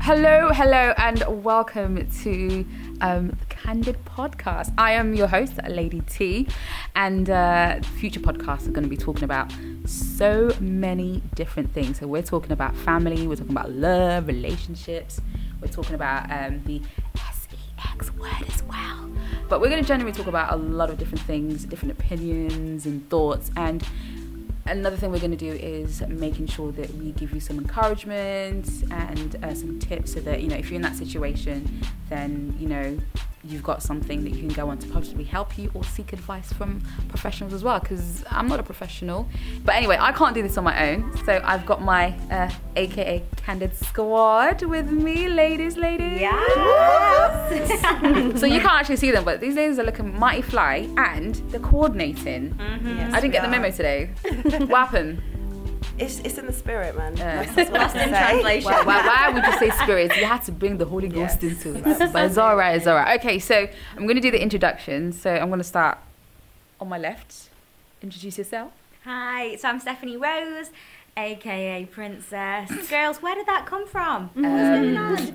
Hello, hello, and welcome to um, the Candid Podcast. I am your host, Lady T, and uh, future podcasts are going to be talking about so many different things. So we're talking about family, we're talking about love, relationships, we're talking about um, the sex word as well. But we're going to generally talk about a lot of different things, different opinions and thoughts, and another thing we're going to do is making sure that we give you some encouragement and uh, some tips so that you know if you're in that situation then you know you've got something that you can go on to possibly help you or seek advice from professionals as well because i'm not a professional. But anyway i can't do this on my own. So i've got my uh, aka candid squad with me ladies ladies. Yes. so you can't actually see them but these ladies are looking mighty fly and they're coordinating. Yes, i didn't get the memo today what happened It's, it's in the spirit, man. Yeah. That's, that's what I have to in translation. why, why, why would you say spirit? You had to bring the Holy Ghost Yes. into it. But it's all right, it's all right. Okay, so I'm going to do the introduction. So I'm going to start on my left. Introduce yourself. Hi, so I'm Stephanie Rose, aka Princess. Girls, where did that come from? Um,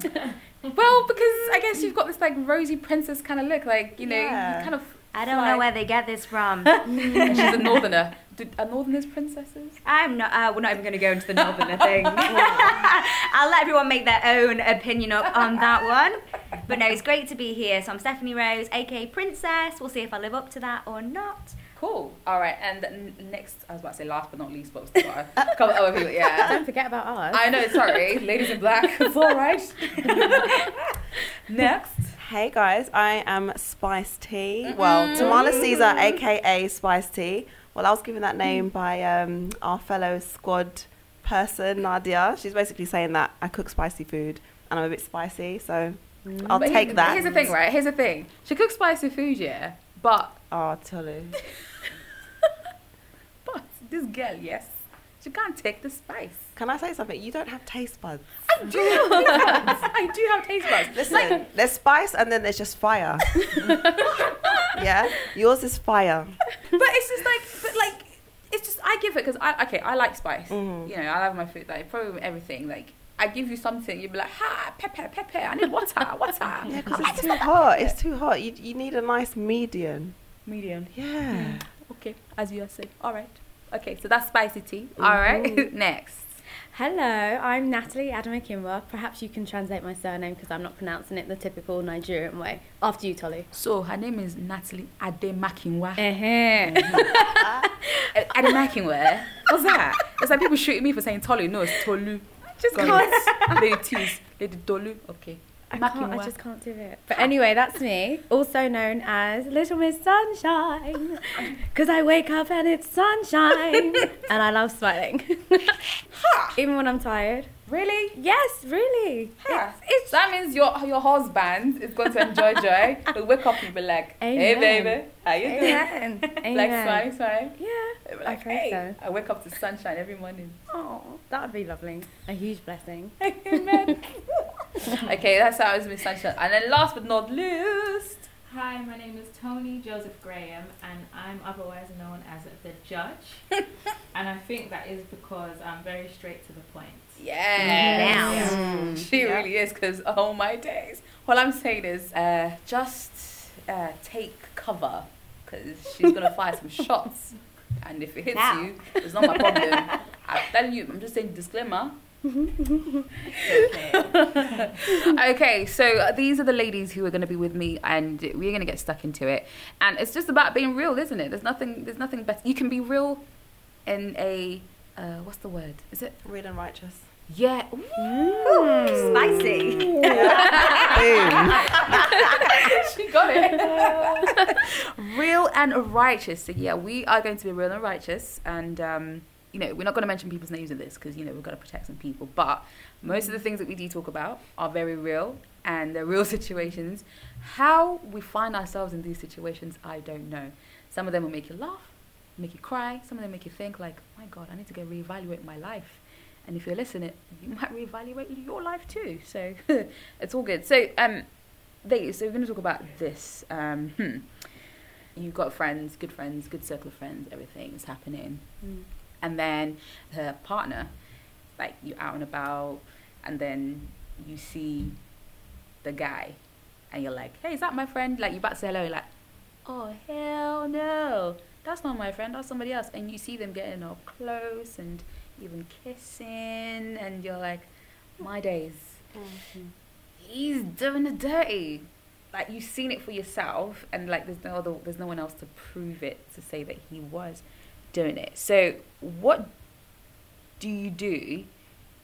well, because I guess you've got this like rosy princess kind of look. Like, you know, Yeah. you kind of. I don't fly. know where they get this from. She's a northerner. Do, are northerners princesses? I'm not. Uh, we're not even going to go into the northerner thing. I'll let everyone make their own opinion up on that one. But no, it's great to be here. So I'm Stephanie Rose, aka Princess. We'll see if I live up to that or not. Cool. All right. And next, I was about to say last but not least, but we've still a couple other people. Yeah. Don't forget about us. I know, sorry. Ladies in black. It's all right. Next. Hey guys, I am Spice Tea. Well, mm-hmm. Tamala Caesar, aka Spice Tea. Well, I was given that name mm-hmm. by um, our fellow squad person, Nadia. She's basically saying that I cook spicy food and I'm a bit spicy, so mm. I'll But take that. Here's the thing, right? Here's the thing. She cooks spicy food, yeah, but Oh, Tolu. but this girl, yes, she can't take the spice. Can I say something? You don't have taste buds. I do have taste buds. I do have taste buds. Listen, there's spice and then there's just fire. yeah? Yours is fire. but it's just like, but like, it's just I give it because I okay, I like spice. Mhm. You know, I love my food. Like probably everything. Like I give you something, you'd be like, ha, pepper, pepper. I need water, water. Yeah, because it's too hot. It's too hot. You, you need a nice medium. medium. Yeah. Okay, as you say. All right. Okay, so that's spicy tea. All right. Next. Hello, I'm Natalie Adamakimwa. Perhaps you can translate my surname because I'm not pronouncing it the typical Nigerian way. After you, Tolu. So her name is Natalie Ademakinwa. Uh-huh. Ademakinwa. What's that? It's like people shooting me for saying Tolu. No, it's Tolu. just Got can't. Lady T's. Lady Tolu. Okay. I, can't, I just can't do it. But anyway, that's me. Also known as Little Miss Sunshine. Because I wake up and it's sunshine. and I love smiling. Even when I'm tired. Really? Yes, really. It's, it's, that means your your husband is going to enjoy joy. He'll wake up and be like, "Hey, baby, how you doing?" Amen. Amen. Like smiling, smiling. Yeah. He'll be I like, think "Hey, so. I wake up to sunshine every morning." Oh, that would be lovely. A huge blessing. Amen. okay, that's how it's Miss Sunshine. And then last but not least, Hi, my name is Tony Joseph Graham, and I'm otherwise known as the Judge. and I think that is because I'm very straight to the point. yes, Now. she Yeah. really is. Because oh my days, what I'm saying is, uh, just uh, take cover, because she's gonna fire some shots, and if it hits Now. you, it's not my problem. I'm telling you, I'm just saying disclaimer. Okay. okay, so these are the ladies who are going to be with me, and we're going to get stuck into it. And it's just about being real, isn't it? There's nothing. There's nothing better. You can be real in a uh, what's the word? Is it? Real and righteous. Yeah. Spicy. She got it. real and righteous. So yeah, we are going to be real and righteous, and um, you know we're not going to mention people's names in this because you know we've got to protect some people. But most of the things that we do talk about are very real and they're real situations. How we find ourselves in these situations, I don't know. Some of them will make you laugh, make you cry. Some of them make you think like, my God, I need to go reevaluate my life. And if you're listening, you might reevaluate your life too. So it's all good. So um, they, so we're going to talk about this. Um, hmm. You've got friends, good friends, good circle of friends. Everything's happening, Mm. And then her partner like you out and about, and then you see the guy, and you're like, "Hey, is that my friend?" Like you about to say hello, you're like, "Oh hell no, that's not my friend. That's somebody else." And you see them getting all close and even kissing, and you're like, "My days." Mm-hmm. he's doing the dirty. Like you've seen it for yourself, and like there's no other, there's no one else to prove it to say that he was doing it. So what do you do?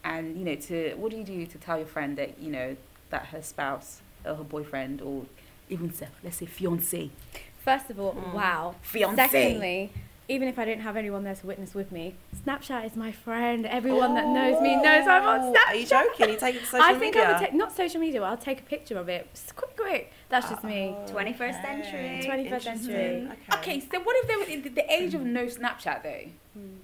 And you know, to what do you do to tell your friend that you know that her spouse or her boyfriend or even say, let's say fiance, First of all, Mm. wow. fiance. Secondly, even if I don't have anyone there to witness with me, Snapchat is my friend. Everyone that knows me oh, knows I'm on Oh, Snapchat. Are you joking? You take it to social I think media? I would take not social media. I'll take a picture of it. Just quick, quick. That's just me. Oh, 21st century. 21st century. Interesting. Okay, so what if there was in the, the age of no Snapchat though? Hmm.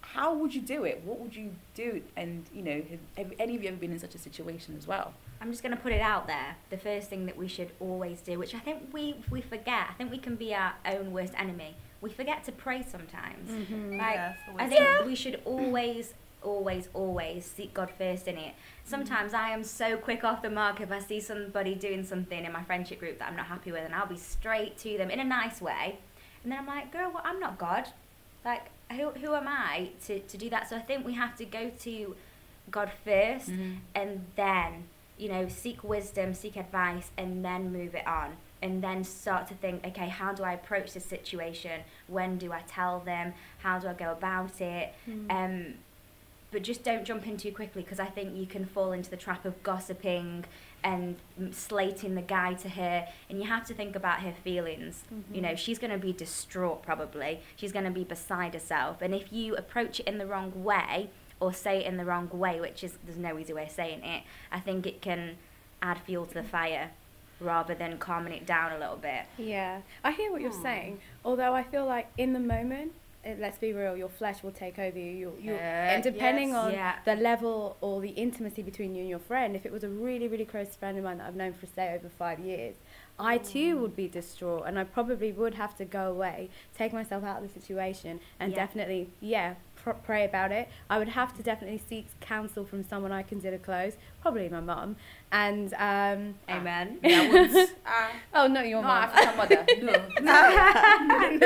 How would you do it? What would you do? And you know, have, have any of you ever been in such a situation as well? I'm just going to put it out there. The first thing that we should always do, which I think we we forget. I think we can be our own worst enemy. We forget to pray sometimes. Mm-hmm. Like, Yeah, I think good. we should always, always, always seek God first in it. Sometimes I am so quick off the mark if I see somebody doing something in my friendship group that I'm not happy with, and I'll be straight to them in a nice way. And then I'm like, girl, well, I'm not God. Like, who, who am I to, to do that? So I think we have to go to God 1st and then, you know, seek wisdom, seek advice, and then move it on. And then start to think, okay, how do I approach this situation? When do I tell them? How do I go about it? Um, but just don't jump in too quickly because I think you can fall into the trap of gossiping and mm, slating the guy to her. And you have to think about her feelings. You know, she's going to be distraught probably. She's going to be beside herself. And if you approach it in the wrong way or say it in the wrong way, which is there's no easy way of saying it, I think it can add fuel to the fire rather than calming it down a little bit. Yeah, I hear what you're saying. Although I feel like in the moment, eh, let's be real, your flesh will take over you. You'll, you'll, Yeah, and depending yes. on Yeah. the level or the intimacy between you and your friend, if it was a really, really close friend of mine that I've known for say over five years, I too would be distraught, and I probably would have to go away, take myself out of the situation, and Yeah. definitely, yeah, pr- pray about it. I would have to definitely seek counsel from someone I consider close, probably my mum, and um, Amen. Yeah, I would. Uh, oh no, your mum. African mother. No, no,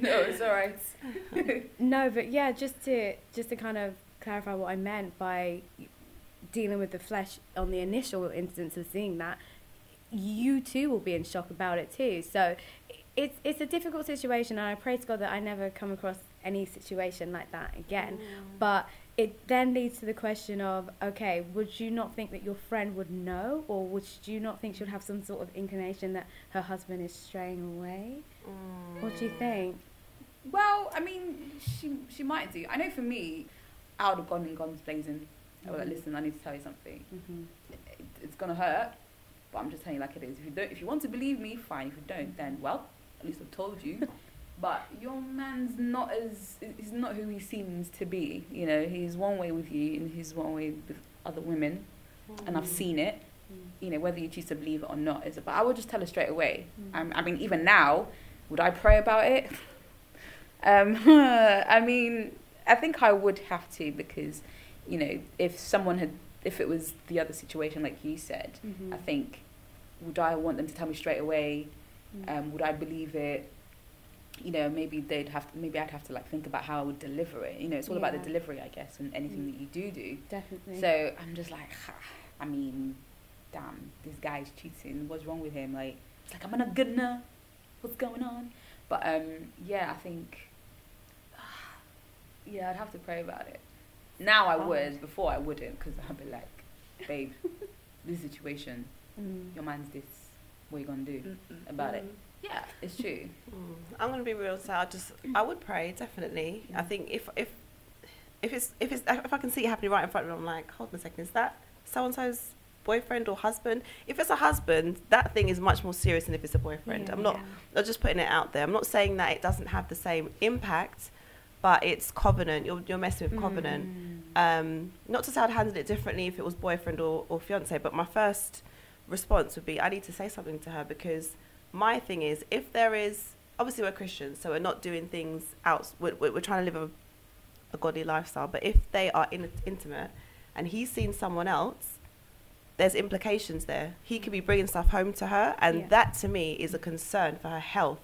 no, it's alright. No, but yeah, just to just to kind of clarify what I meant by dealing with the flesh on the initial instance of seeing that, you too will be in shock about it too. So it's it's a difficult situation, and I pray to God that I never come across any situation like that again. Mm. But it then leads to the question of okay, would you not think that your friend would know, or would you not think she'd have some sort of inclination that her husband is straying away? Mm. What do you think? Well, I mean, she she might do. I know for me, I would have gone and gone guns blazing. I was like, listen, I need to tell you something. Mm-hmm. It, it's gonna hurt, but I'm just telling you like it is. If you don't, if you want to believe me, fine. If you don't, then well, at least I've told you. But your man's not as he's not who he seems to be. You know, he's one way with you, and he's one way with other women, and I've seen it. You know, whether you choose to believe it or not is. But I would just tell her straight away. Um, I mean, even now, would I pray about it? Um, I mean, I think I would have to because, you know, if someone had, if it was the other situation like you said, Mm-hmm. I think, would I want them to tell me straight away? Um, would I believe it? You know, maybe they'd have, to, maybe I'd have to like think about how I would deliver it. You know, it's all about the delivery, I guess, and anything that you do do. Definitely. So I'm just like, I mean, damn, this guy's cheating. What's wrong with him? Like, it's like I'm not good enough. What's going on? But um, yeah, I think, yeah, I'd have to pray about it. Now I would. Before I wouldn't, because I'd be like, babe, this situation, Mm. your man's this. What you gonna do about it? Yeah, it's true. Mm. I'm gonna be real. So I just I would pray definitely. I think if if if it's if it's if I can see it happening right in front of me, I'm like, hold on a second, is that so and so's boyfriend or husband? If it's a husband, that thing is much more serious than if it's a boyfriend. I'm not. I'm just putting it out there. I'm not saying that it doesn't have the same impact, but it's covenant. You're you're messing with covenant. Um, not to say I'd handle it differently if it was boyfriend or, or fiance, but my first response would be I need to say something to her because my thing is if there is obviously we're Christians, so we're not doing things out. We're, we're trying to live a, a godly lifestyle, but if they are in, intimate and he's seen someone else, there's implications there. He could be bringing stuff home to her, and Yeah. that to me is a concern for her health.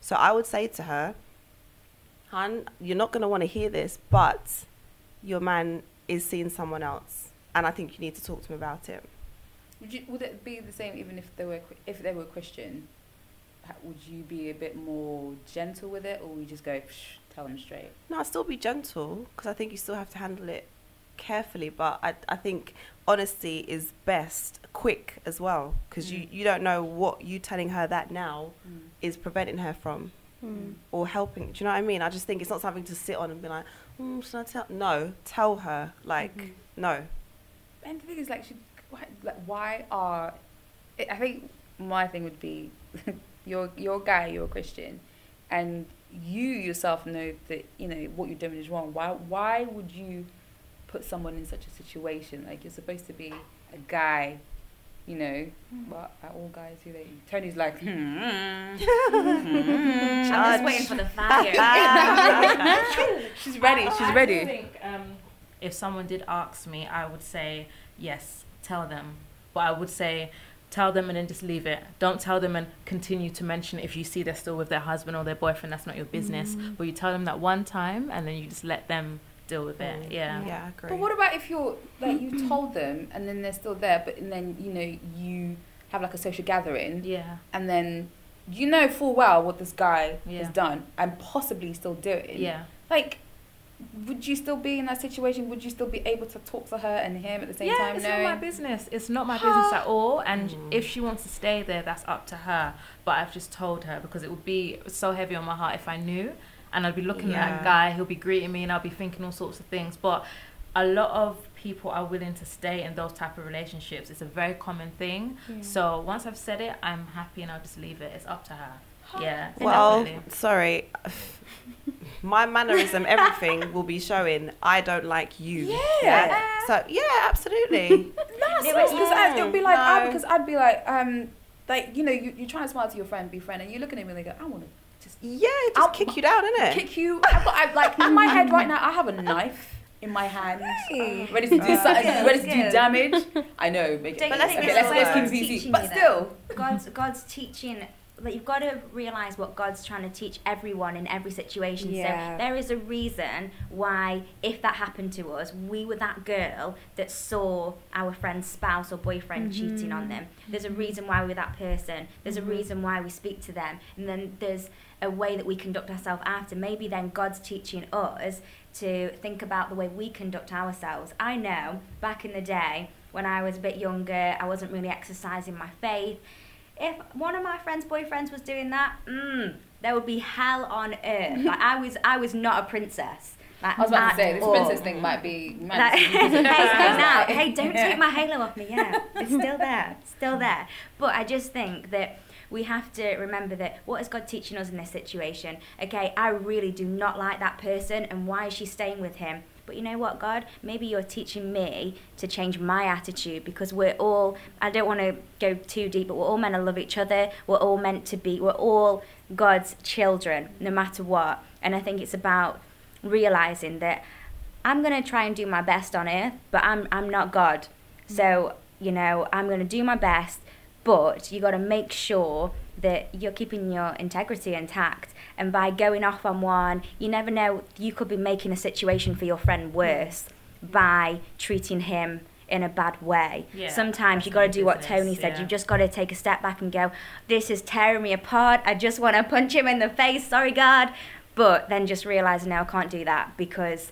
So I would say to her, "Hun, you're not going to want to hear this, but your man is seeing someone else, and I think you need to talk to him about it." Would, you, would it be the same even if they were if they were Christian? Would you be a bit more gentle with it, or would you just go Psh, tell them straight? No, I'd still be gentle because I think you still have to handle it carefully. But I, I think honesty is best, quick as well, because you, Mm. you don't know what you telling her that now Mm. is preventing her from Mm. or helping. Do you know what I mean? I just think it's not something to sit on and be like, mm, should I tell? No, tell her. Like, Mhm. no. And the thing is, like, should, why, like, why are? I I think my thing would be, you're you're a guy, you're a Christian, and you yourself know that you know what you're doing is wrong. Why why would you put someone in such a situation? Like, you're supposed to be a guy, you know. But are all guys who they? Tony's like, hmm. I'm just waiting for the fire. she's ready. She's I ready. do think um, if someone did ask me, I would say yes, tell them. But I would say tell them and then just leave it. Don't tell them and continue to mention it if you see they're still with their husband or their boyfriend. That's not your business. Mm-hmm. But you tell them that one time and then you just let them deal with it. Yeah. Yeah, I agree. But what about if you're like you told them and then they're still there, but and then you know you have like a social gathering Yeah. and then you know full well what this guy Yeah. has done and possibly still doing. Yeah. Like, would you still be in that situation? Would you still be able to talk to her and him at the same yeah, time? it's knowing? not my business. It's not my business at all. And Mm. if she wants to stay there, that's up to her. But I've just told her because it would be so heavy on my heart if I knew. And I'd be looking at Yeah. that guy, he'll be greeting me, and I'll be thinking all sorts of things. But a lot of people are willing to stay in those type of relationships. It's a very common thing. So once I've said it, I'm happy and I'll just leave it. It's up to her. Yeah. Well, definitely. sorry. My mannerism, everything will be showing I don't like you. Yeah. So yeah, absolutely. That's It it, was- because I, it would be like No. I, because I'd be like um like you know you you're trying to smile to your friend, be friend, and you're looking at me and they go, I want to just yeah, just I'll- kick you down, innit? kick you. I've got, I've, like in my head right now, I have a knife in my hand, ready to do Good, something, ready to do damage. I know, make it. you let's- think okay, let's, let's keep it easy. But still, God's God's teaching like you've got to realize what God's trying to teach everyone in every situation. Yeah. So there is a reason why if that happened to us, we were that girl that saw our friend's spouse or boyfriend mm-hmm. cheating on them. There's a mm-hmm. reason why we're that person. There's a mm-hmm. reason why we speak to them. And then there's a way that we conduct ourselves after. Maybe then God's teaching us to think about the way we conduct ourselves. I know back in the day when I was a bit younger, I wasn't really exercising my faith. If one of my friends' boyfriends was doing that, mm, there would be hell on earth. like I was, I was not a princess. Like, I was about to say this all. princess thing might be. Might Like, hey, now, hey, don't take my halo off me. Yeah, it's still there, still there. But I just think that we have to remember that what is God teaching us in this situation? Okay, I really do not like that person, and why is she staying with him? But you know what, God? Maybe you're teaching me to change my attitude because we're all, I don't want to go too deep, but we're all meant to love each other. We're all meant to be, we're all God's children, no matter what. And I think it's about realizing that I'm going to try and do my best on earth, but I'm, I'm not God. Mm. So, you know, I'm going to do my best, but you got to make sure that you're keeping your integrity intact. And by going off on one, you never know, you could be making a situation for your friend worse by treating him in a bad way. Yeah, Sometimes you that's got to do what Tony said. yeah. You've just got to take a step back and go, this is tearing me apart. I just want to punch him in the face. Sorry, God. But then just realizing no, I can't do that because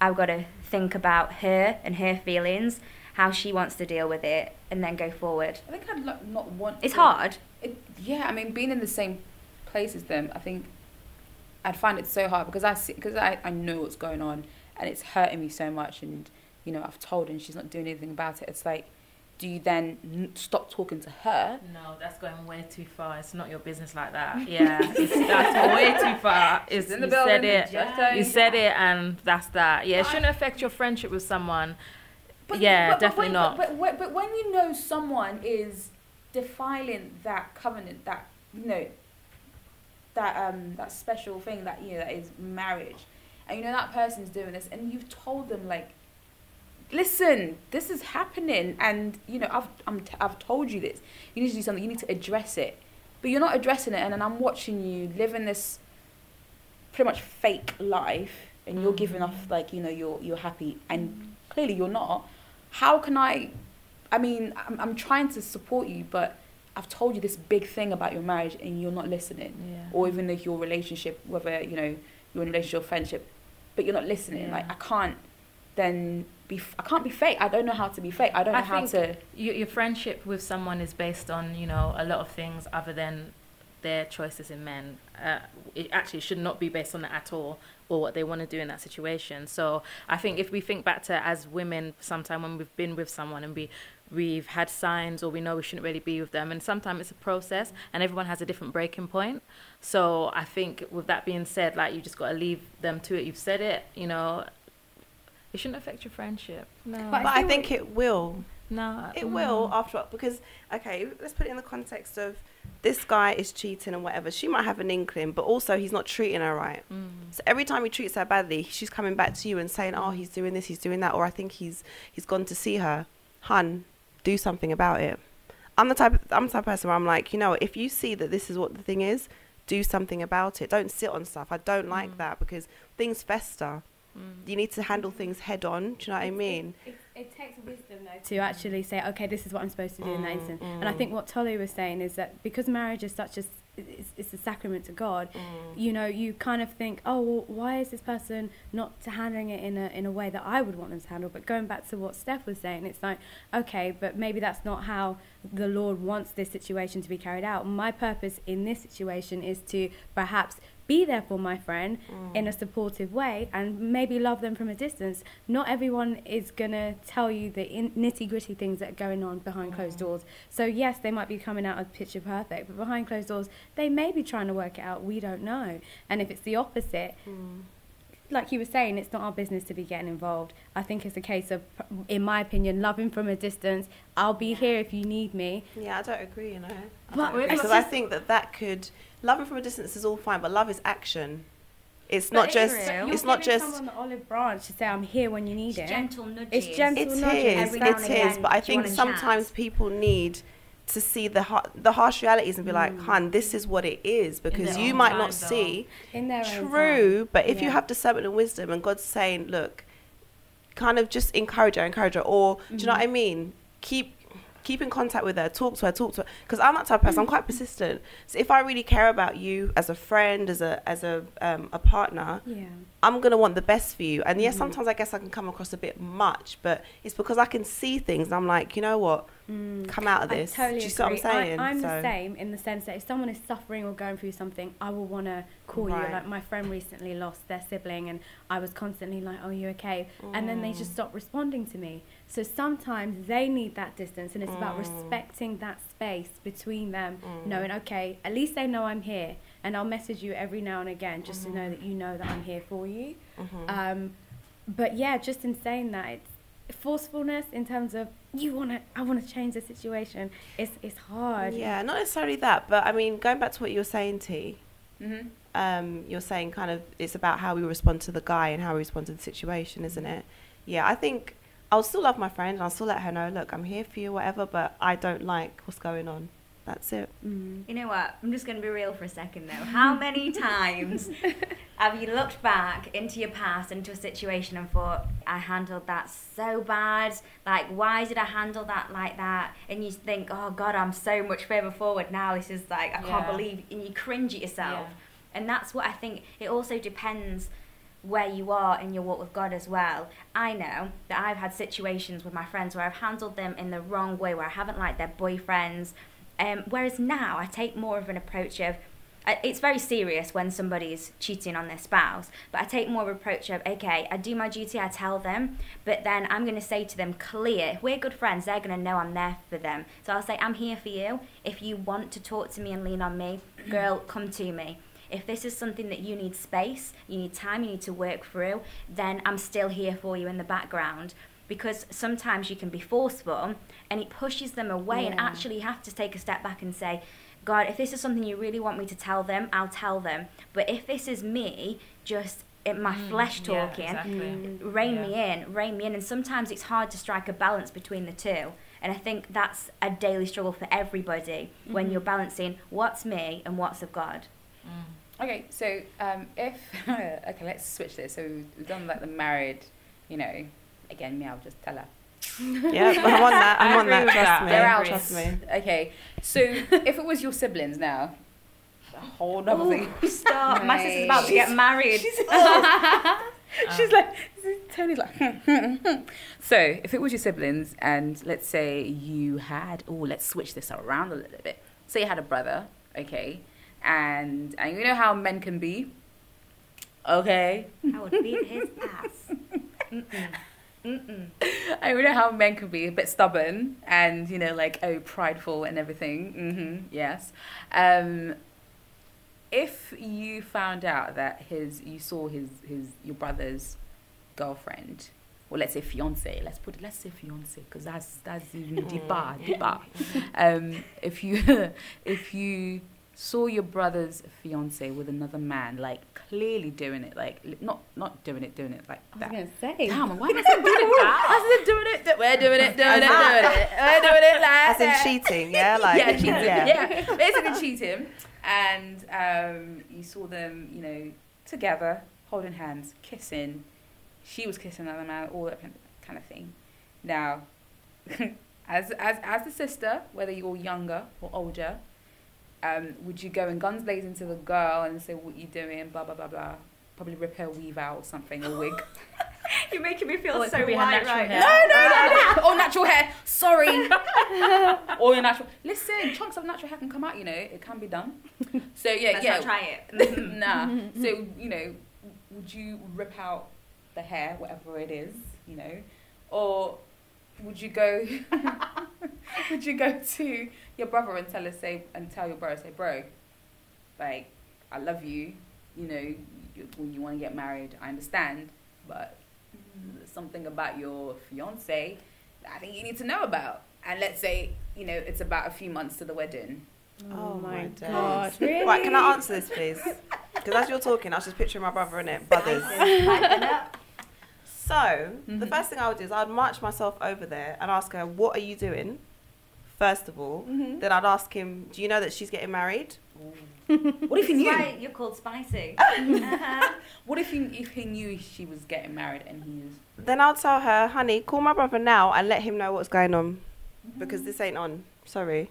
I've got to think about her and her feelings, how she wants to deal with it, and then go forward. I think I'd lo- not want. It's to- hard. It, yeah, I mean, being in the same place as them, I think I'd find it so hard because I see because I, I know what's going on and it's hurting me so much, and you know I've told her and she's not doing anything about it. It's like, do you then n- stop talking to her? No, that's going way too far. It's not your business like that. Yeah, it's, that's way too far. It's in the you building. said it. just so You said it, and that's that. Yeah, it shouldn't affect your friendship with someone. Yeah, definitely when, not. But, but, but when you know someone is defiling that covenant, that you know, that um that special thing that you know that is marriage, and you know that person's doing this, and you've told them like, listen, this is happening, and you know, I've I'm t- I've told you this. You need to do something. You need to address it, but you're not addressing it, and then I'm watching you living this pretty much fake life, and you're giving off like you know you're you're happy, and clearly you're not. How can I? I mean, I'm I'm trying to support you, but I've told you this big thing about your marriage, and you're not listening, Yeah. or even like your relationship, whether you know you're in a relationship or friendship, but you're not listening. Yeah. Like I can't then be f- I can't be fake. I don't know how to be fake. I don't know I how think to. your, your friendship with someone is based on you know a lot of things other than their choices in men. Uh, it actually should not be based on that at all, or what they want to do in that situation. So I think if we think back to as women, sometime when we've been with someone and we we've had signs or we know we shouldn't really be with them, and sometimes it's a process, and everyone has a different breaking point. So I think with that being said, like you just got to leave them to it. You've said it, you know. It shouldn't affect your friendship. No, But But I feel think it will. no, It mm. will after all because okay, let's put it in the context of this guy is cheating and whatever. She might have an inkling, but also he's not treating her right. Mm. So every time he treats her badly, she's coming back to you and saying, "Oh, he's doing this, he's doing that," or "I think he's he's gone to see her." Hun, do something about it. I'm the type of, I'm the type of person where I'm like, you know, if you see that this is what the thing is, do something about it. Don't sit on stuff. I don't like Mm. that because things fester. Mm. You need to handle things head on. Do you know what I mean? It, it takes wisdom though to actually say, okay, this is what I'm supposed to do in that Mm. And I mm. think what Tolu was saying is that because marriage is such a it's, it's a sacrament to God, Mm. you know, you kind of think, oh, well, why is this person not handling it in a in a way that I would want them to handle? But going back to what Steph was saying, it's like, okay, but maybe that's not how the Lord wants this situation to be carried out. My purpose in this situation is to perhaps be there for my friend in a supportive way and maybe love them from a distance. Not everyone is going to tell you the nitty gritty things that are going on behind mm. closed doors. So, yes, they might be coming out of picture perfect, but behind closed doors, they may be trying to work it out. We don't know. And if it's the opposite, mm. like you were saying, it's not our business to be getting involved. I think it's a case of, in my opinion, loving from a distance. I'll be here if you need me. Yeah, I don't agree, you know. But it's Because I think that that could loving from a distance is all fine, but love is action. It's But not it's just. real. It's You're not giving just. someone the olive branch to say, I'm here when you need It's it. gentle nudges. It's gentle. It nudges is. every now and It is. again, But I think sometimes chat? people need to see the har- the harsh realities and be like, Mm. "Hun, this is what it is," because you might not though. see. In their True, time. but if you have discernment and wisdom, and God's saying, "Look," kind of just encourage her, encourage her, or do you know what I mean? Keep keep in contact with her, talk to her, talk to her. Because I'm that type of person. I'm quite persistent. So if I really care about you as a friend, as a as a um, a partner, Yeah. I'm gonna want the best for you. And yes, Mhm. sometimes I guess I can come across a bit much, but it's because I can see things. And I'm like, you know what? Mm. Come out of I this. totally Do you see what I'm agree. I- saying? I'm So- the same in the sense that if someone is suffering or going through something, I will want to call Right. you. Like my friend recently lost their sibling, and I was constantly like, "Oh, you okay?" And then they Mm. just stopped responding to me. So sometimes they need that distance, and it's about Mm. respecting that space between them, Mm. knowing, okay, at least they know I'm here, and I'll message you every now and again just Mm-hmm. to know that you know that I'm here for you. Mhm. Um, but yeah, just in saying that, it's forcefulness in terms of you want to, I want to change the situation. It's it's hard. Yeah, not necessarily that, but I mean, going back to what you were saying, T. Mm-hmm. Um, you're saying kind of it's about how we respond to the guy and how we respond to the situation, isn't it? Yeah, I think I'll still love my friend and I'll still let her know, look, I'm here for you, whatever, but I don't like what's going on. That's it. Mm. You know what? I'm just going to be real for a second though. How many times have you looked back into your past, into a situation, and thought, I handled that so bad? Like, why did I handle that like that? And you think, oh God, I'm so much further forward now. This is like, I can't Yeah. believe, and you cringe at yourself. Yeah. And that's what I think. It also depends where you are in your walk with God as well. I know that I've had situations with my friends where I've handled them in the wrong way, where I haven't liked their boyfriends. Um, whereas now I take more of an approach of, uh, it's very serious when somebody's cheating on their spouse, but I take more of an approach of, okay, I do my duty, I tell them, but then I'm going to say to them clear, we're good friends, they're going to know I'm there for them. So I'll say, I'm here for you. If you want to talk to me and lean on me, girl, come to me. If this is something that you need space, you need time, you need to work through, then I'm still here for you in the background. Because sometimes you can be forceful and it pushes them away, and actually you have to take a step back and say, God, if this is something you really want me to tell them, I'll tell them. But if this is me just in my flesh Mm, yeah, talking. exactly. rein Yeah. me in, rein me in. And sometimes it's hard to strike a balance between the two. And I think that's a daily struggle for everybody when Mm-hmm. you're balancing what's me and what's of God. Okay, so um, if okay, let's switch this. So we've done like the married, you know, again, me, I'll just tell her. Yeah, I'm on that. I'm on that. Trust that. me. They're out. Trust me. Okay, so if it was your siblings now, a whole other thing. Stop. My sister's Right. about to get married. She's oh. like, Tony's like. so if it was your siblings, and let's say you had, oh, let's switch this around a little bit. Say you had a brother, okay, and and you know how men can be. Okay, I would beat his ass. Mm-mm. I know how men can be a bit stubborn and you know like oh prideful and everything. hmm yes. Um, if you found out that his you saw his his your brother's girlfriend, or let's say fiance, let's put it let's say fiance because that's that's even deeper deeper. Um, if you if you saw your brother's fiance with another man, like clearly doing it, like not not doing it, doing it like I was that. going to say. Damn, why am I saying doing it? I said doing it. do- We're doing it. Doing it. Doing it. We're doing it like As in that. cheating, yeah, like yeah, cheating. Yeah. basically cheating. And um, you saw them, you know, together, holding hands, kissing. She was kissing another man, all that kind of- kind of thing. Now, as as as the sister, whether you're younger or older, um, would you go and guns blazing to the girl and say what you doing, blah blah blah blah? Probably rip her weave out or something, or wig. You're making me feel Or it so could white right hair. now. No, no, no, no. or natural hair. Sorry. or your natural. Listen, chunks of natural hair can come out. You know, it can be done. So yeah, Let's yeah. not try it. nah. So you know, would you rip out the hair, whatever it is, you know, or would you go? would you go to your brother and tell us say and tell your brother say, bro, like I love you. You know, you, when you want to get married, I understand, but something about your fiance that I think you need to know about. And let's say, you know, it's about a few months to the wedding. Oh my god. God. Really? Right, can I answer this, please? Because as you're talking, I was just picturing my brother in it, brothers. So the Mhm. first thing I would do is I'd march myself over there and ask her, "What are you doing?" First of all, Mm-hmm. then I'd ask him, "Do you know that she's getting married?" What if he That's knew? why you're called spicy. Uh-huh. What if he if he knew she was getting married and he was Then I'll tell her, "Honey, call my brother now and let him know what's going on, because this ain't on. Sorry."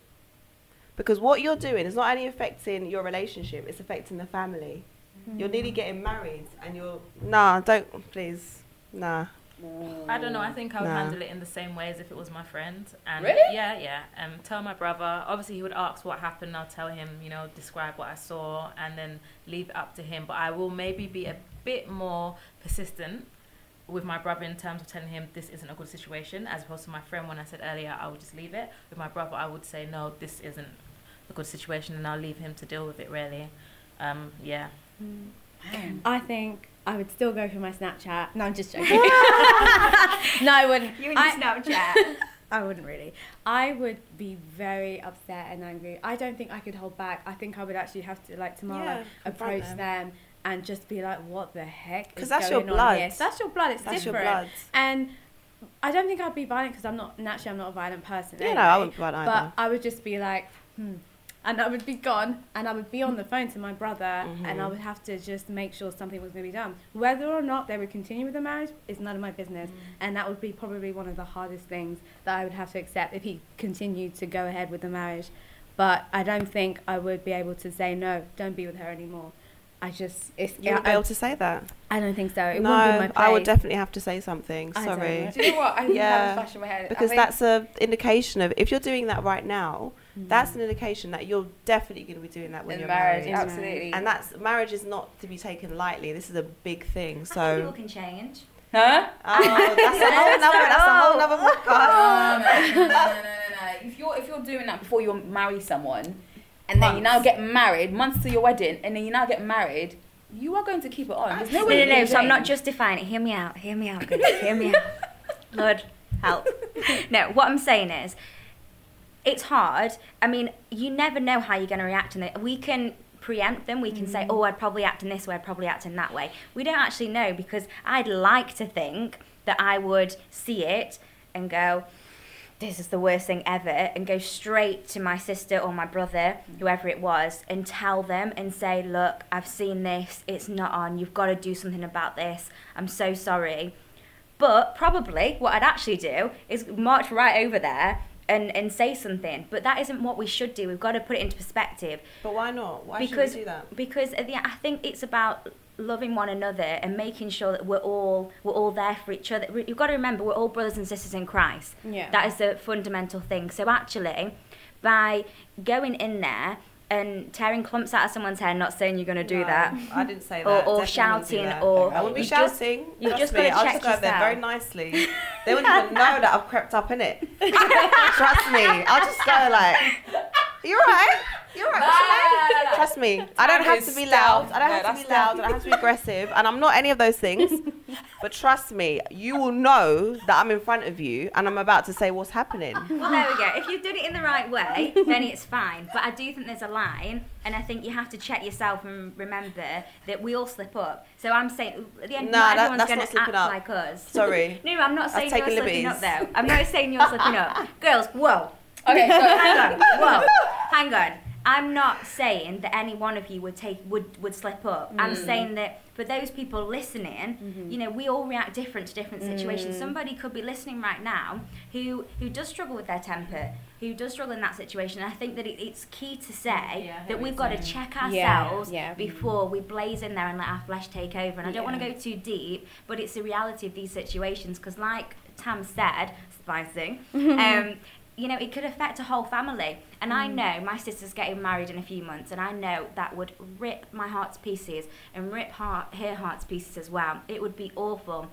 Because what you're doing is not only affecting your relationship; it's affecting the family. You're nearly getting married, and you're nah. Don't please, nah. I don't know. I think I would Nah. handle it in the same way as if it was my friend. And Really? Yeah, yeah. Um, tell my brother. Obviously, he would ask what happened. I'll tell him. You know, describe what I saw, and then leave it up to him. But I will maybe be a bit more persistent with my brother in terms of telling him this isn't a good situation, as opposed to my friend when I said earlier I would just leave it. With my brother, I would say no, this isn't a good situation, and I'll leave him to deal with it. Really. Um, yeah. I think I would still go for my Snapchat. No, I'm just joking. no, I wouldn't. You and I, Snapchat. I wouldn't really. I would be very upset and angry. I don't think I could hold back. I think I would actually have to, like tomorrow, Yeah, approach them. them. and just be like, "What the heck?" 'Cause is that's your blood. here? That's your blood. It's That's your different. blood. And I don't think I'd be violent because I'm not naturally I'm not a violent person. Yeah, no. I wouldn't be violent But either. I would just be like, hmm. And I would be gone and I would be on the phone to my brother and I would have to just make sure something was going to be done. Whether or not they would continue with the marriage is none of my business. Mm. And that would be probably one of the hardest things that I would have to accept if he continued to go ahead with the marriage. But I don't think I would be able to say, no, don't be with her anymore. I just, it's, You would be able to say that. I don't think so. It no, be my. I would definitely have to say something. I don't Sorry. Do you know what? I Yeah, have a flash in my head. Because that's a indication of if you're doing that right now, Mm. that's an indication that you're definitely going to be doing that when in you're marriage, married. absolutely. And that's marriage is not to be taken lightly. This is a big thing. So people can change. huh? oh, that's a whole nother. That's a whole nother podcast. no, no, no, no, no, no. If you're if you're doing that before you marry someone, and then you now get married months to your wedding, and then you now get married, you are going to keep it on. There's no No, no, no. So I'm not justifying it. Hear me out. Hear me out. Goodness. Hear me out. Lord, help. No, what I'm saying is, it's hard. I mean, you never know how you're going to react, and we can preempt them. We can say, mm. oh, I'd probably act in this way, I'd probably act in that way. We don't actually know because I'd like to think that I would see it and go, this is the worst thing ever, and go straight to my sister or my brother, mm. whoever it was, and tell them and say, look, I've seen this, it's not on, you've got to do something about this, I'm so sorry. But probably what I'd actually do is march right over there and, and say something. But that isn't what we should do. We've got to put it into perspective. But why not? Why because should we do that? because at the, I think it's about loving one another and making sure that we're all we're all there for each other. You've got to remember we're all brothers and sisters in Christ. Yeah. That is the fundamental thing. So actually, by going in there and tearing clumps out of someone's hair, not saying you're going to do No, that, I didn't say that. Or- or Definitely wouldn't do shouting, that. or I wouldn't be you just- shouting. you Trust just me. gotta I'll check just go there very nicely. They wouldn't even know that I've crept up in it. Trust me. I'll just go like, "You're right. You're right. What's your name?" Trust me. I don't have to be loud. I don't have to be loud. I don't have to be aggressive. And I'm not any of those things. But trust me, you will know that I'm in front of you and I'm about to say what's happening. Well, there we go. If you've done it in the right way, then it's fine. But I do think there's a line, and I think you have to check yourself and remember that we all slip up. So I'm saying, at the end, Nah, not that- everyone's going to slipping act up. like us. Sorry. no, I'm not saying you're taking slipping up, though. I'm not saying you're slipping up. Girls, whoa. Okay, so Hang on. Whoa. Hang on. I'm not saying that any one of you would take would would slip up. I'm mm. saying that for those people listening, mm-hmm. you know, we all react different to different situations. Mm. Somebody could be listening right now who who does struggle with their temper, who does struggle in that situation. And I think that it, it's key to say Yeah, that we've got to check ourselves yeah. before we blaze in there and let our flesh take over. And I don't want to go too deep, but it's the reality of these situations because, like Tam said, spicing. um, you know, it could affect a whole family. And I mm. know my sister's getting married in a few months, and I know that would rip my heart to pieces and rip heart, her heart to pieces as well. It would be awful.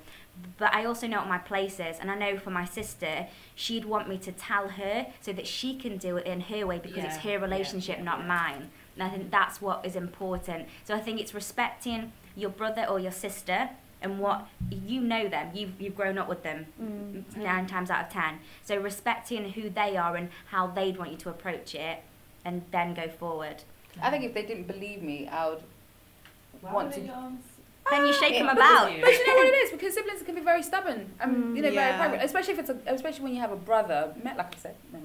But I also know what my place is, and I know for my sister, she'd want me to tell her so that she can do it in her way because it's her relationship, not mine. And I think that's what is important. So I think it's respecting your brother or your sister and what you know them. You've you've grown up with them mm, nine times out of ten. So respecting who they are and how they'd want you to approach it, and then go forward. I think if they didn't believe me, I would want to. Then you shake Yeah, them because- about. But you know what it is because siblings can be very stubborn. Um, mm. you know, Yeah. very private, especially if it's a, especially when you have a brother. Met like I said. no,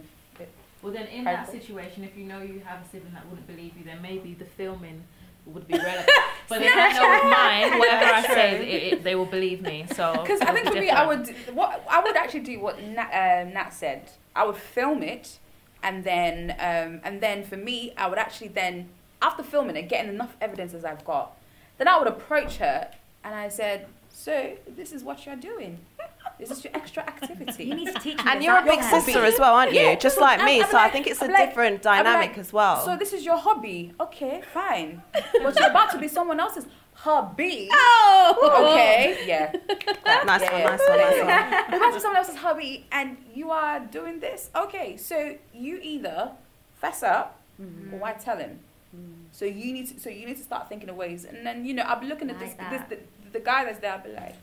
Well, then in Private. that situation, if you know you have a sibling that wouldn't believe you, then maybe the filming would be relevant. but then I know with mine, whatever I say, it, it, they will believe me. So Because I think for me, I would what I would actually do what Nat, um, Nat said. I would film it, and then um, and then for me, I would actually then after filming it, getting enough evidence as I've got, then I would approach her and I said, "So this is what you're doing. This is your extra activity." You need to teach them. And you're a big accent. sister as well, aren't you? Yeah, Just like I'm- me. I'm so I think it's a I'm like- different dynamic like, as well. So this is your hobby. Okay, fine. But you're about to be someone else's hobby. Oh, Okay, yeah. nice Yeah, one, yeah. nice one, nice one. You're about to be someone else's hobby and you are doing this. Okay, so you either fess up or why tell him? Mm-hmm. So you need to, so you need to start thinking of ways, and then you know I'll be looking at Like this, this the, the guy that's there. I'll be like,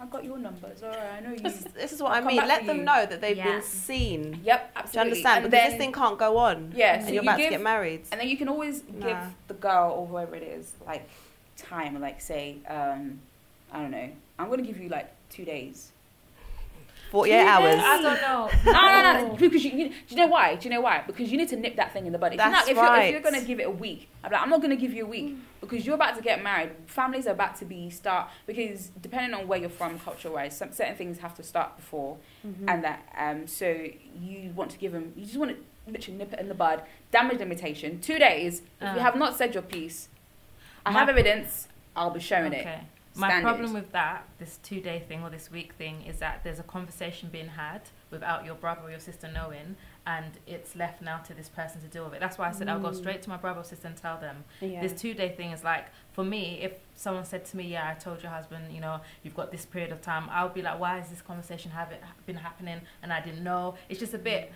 I got your numbers. All right, I know you. This, this is what I mean. Let them you. know that they've Yeah. been seen. Yep, absolutely. Do you understand? And Because then, this thing can't go on. Yeah, and so you're you about give- to get married. and then you can always give the girl or whoever it is like time, like say, um, I don't know, I'm gonna give you like two days. 48 hours. I don't know. No, no, no. Because you, you, do you know why? Do you know why? Because you need to nip that thing in the bud. If, you're That's not, if, you're, if you're gonna give it a week, I'm like, I'm not gonna give you a week because you're about to get married. Families are about to be start because depending on where you're from, culture wise, some certain things have to start before, and that um. So you want to give them. You just want to literally nip it in the bud. Damage limitation. Two days. If you Uh. have not said your piece, I have evidence. I'll be showing it. My Standard. problem with that, this two day thing or this week thing, is that there's a conversation being had without your brother or your sister knowing, and it's left now to this person to deal with it. That's why I said I'll go mm. straight to my brother or sister and tell them. yeah. This two day thing is like, for me, if someone said to me, Yeah, I told your husband, you know, you've got this period of time, I'll be like, Why has this conversation have it been happening and I didn't know? It's just a bit.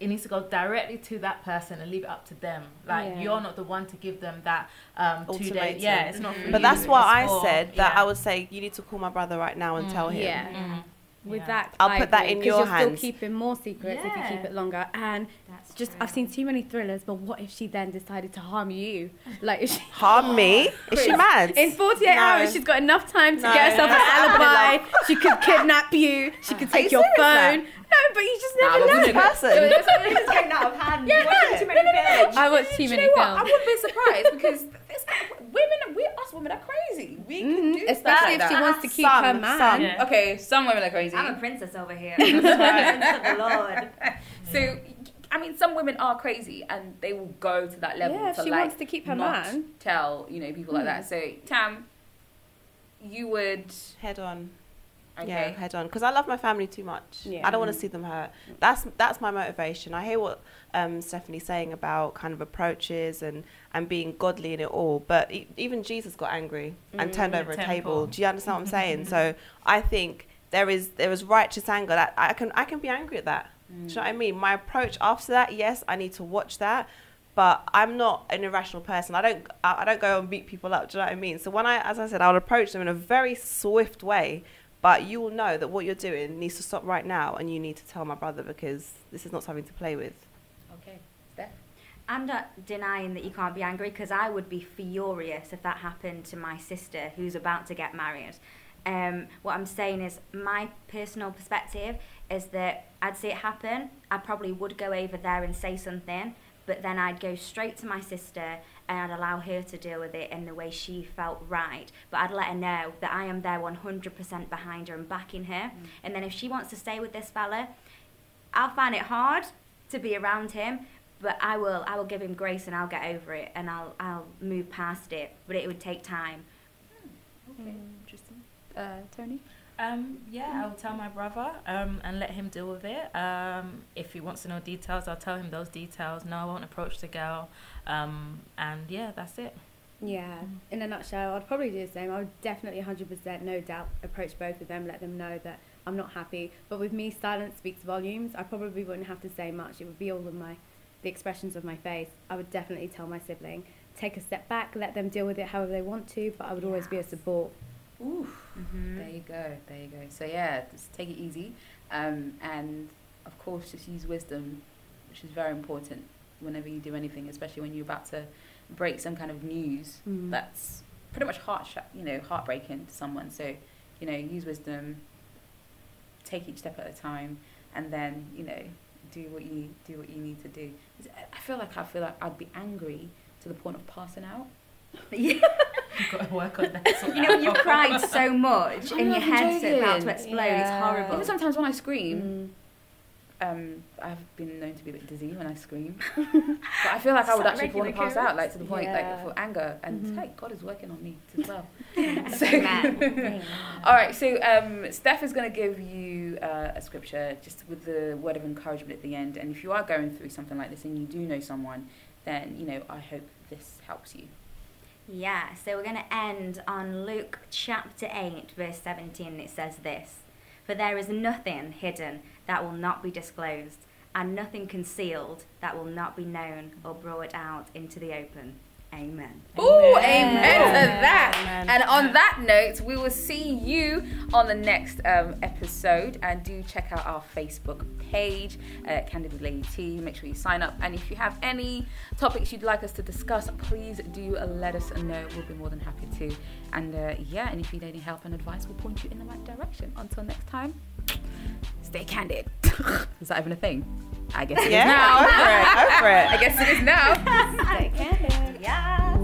It needs to go directly to that person and leave it up to them. Like Yeah. you're not the one to give them that um, two day. Yeah, it's not for you. But you, that's why I for- said that yeah. I would say you need to call my brother right now and Mm, tell him. yeah. Mhm. with Yeah. that, I'll I put that in in 'cause your you're hands. still keeping more secrets if you keep it longer. And That's just true. I've seen too many thrillers. But what if she then decided to harm you? Like if she, Harm me? Is she mad? in 48 No. hours, she's got enough time to No. get herself an alibi. she could kidnap you. She could Are take you your serious now? phone. No, but you just never but know. we This know- person. It's getting out of hand. Yeah, Watching no. too many films. I watch too many know what? I wouldn't be surprised because this, women, we us women are crazy. We can Mhm, do stuff Especially like if she that. wants to keep Some, her man. some. Yeah. Okay, some women are crazy. I'm a princess over here. I'm a princess of the Lord. So, I mean, some women are crazy and they will go to that level Yeah, to she like wants to keep her not man. tell you know people like Hmm. that. So, Tam, you would Head on. okay. Yeah, head on. Because I love my family too much. Yeah. I don't want to see them hurt. That's that's my motivation. I hear what um, Stephanie's saying about kind of approaches and, and being godly in it all. But e- even Jesus got angry and Mm, turned over a temple. table. Do you understand what I'm saying? so I think there is there is righteous anger that I can I can be angry at that. Do you know what I mean? My approach after that, yes, I need to watch that. But I'm not an irrational person. I don't. I I don't go and beat people up. Do you know what I mean? So when I, as I said, I'll approach them in a very swift way. But you will know that what you're doing needs to stop right now, and you need to tell my brother because this is not something to play with. Okay, Steph. I'm not denying that you can't be angry because I would be furious if that happened to my sister who's about to get married. Um, what I'm saying is, my personal perspective is that I'd see it happen. I probably would go over there and say something, but then I'd go straight to my sister and I'd allow her to deal with it in the way she felt right. But I'd let her know that I am there 100% behind her and backing her. And then if she wants to stay with this fella, I'll find it hard to be around him, but I will I will give him grace and I'll get over it and I'll I'll move past it. But it would take time. Okay, interesting. Uh, Tony. Um, yeah, I'll tell my brother um, and let him deal with it. Um, if he wants to know details, I'll tell him those details. No, I won't approach the girl. Um, and yeah, that's it. Yeah, in a nutshell, I'd probably do the same. I would definitely 100% no doubt approach both of them, let them know that I'm not happy. But with me, silence speaks volumes. I probably wouldn't have to say much. It would be all of my, the expressions of my face. I would definitely tell my sibling, take a step back, let them deal with it however they want to, but I would always be a support. Oof. Mm-hmm. There you go. There you go. So yeah, just take it easy, um, and of course, just use wisdom, which is very important whenever you do anything, especially when you're about to break some kind of news Mm. that's pretty much heart, sh- you know, heartbreaking to someone. So, you know, use wisdom. Take each step at a time, and then you know, do what you do what you need to do. I feel like I feel like I'd be angry to the point of passing out. You've got to work on that. sort You know, you out. cried so much I'm and your not head's joking. about to explode. It's horrible. Even sometimes when I scream, Mm. um, I've been known to be a bit dizzy when I scream. but I feel like I would actually want to regular pass out, like to the point, Yeah. like for anger. And Mhm. hey, God is working on me as well. So, All right, so um, Steph is going to give you uh, a scripture just with the word of encouragement at the end. And if you are going through something like this and you do know someone, then you know I hope this helps you. Yeah, so we're going to end on Luke chapter 8, verse 17. and It says this For there is nothing hidden that will not be disclosed, and nothing concealed that will not be known or brought out into the open. Amen. Ooh, amen to that. Amen. And on that note, we will see you on the next um, episode. And do check out our Facebook page, uh, Candid with Lady T. Make sure you sign up. And if you have any topics you'd like us to discuss, please do let us know. We'll be more than happy to. And uh, yeah, and if you need any help and advice, we'll point you in the right direction. Until next time, stay candid. is that even a thing? I guess it yeah, is now. It, it. I guess it is now. stay candid. Yeah.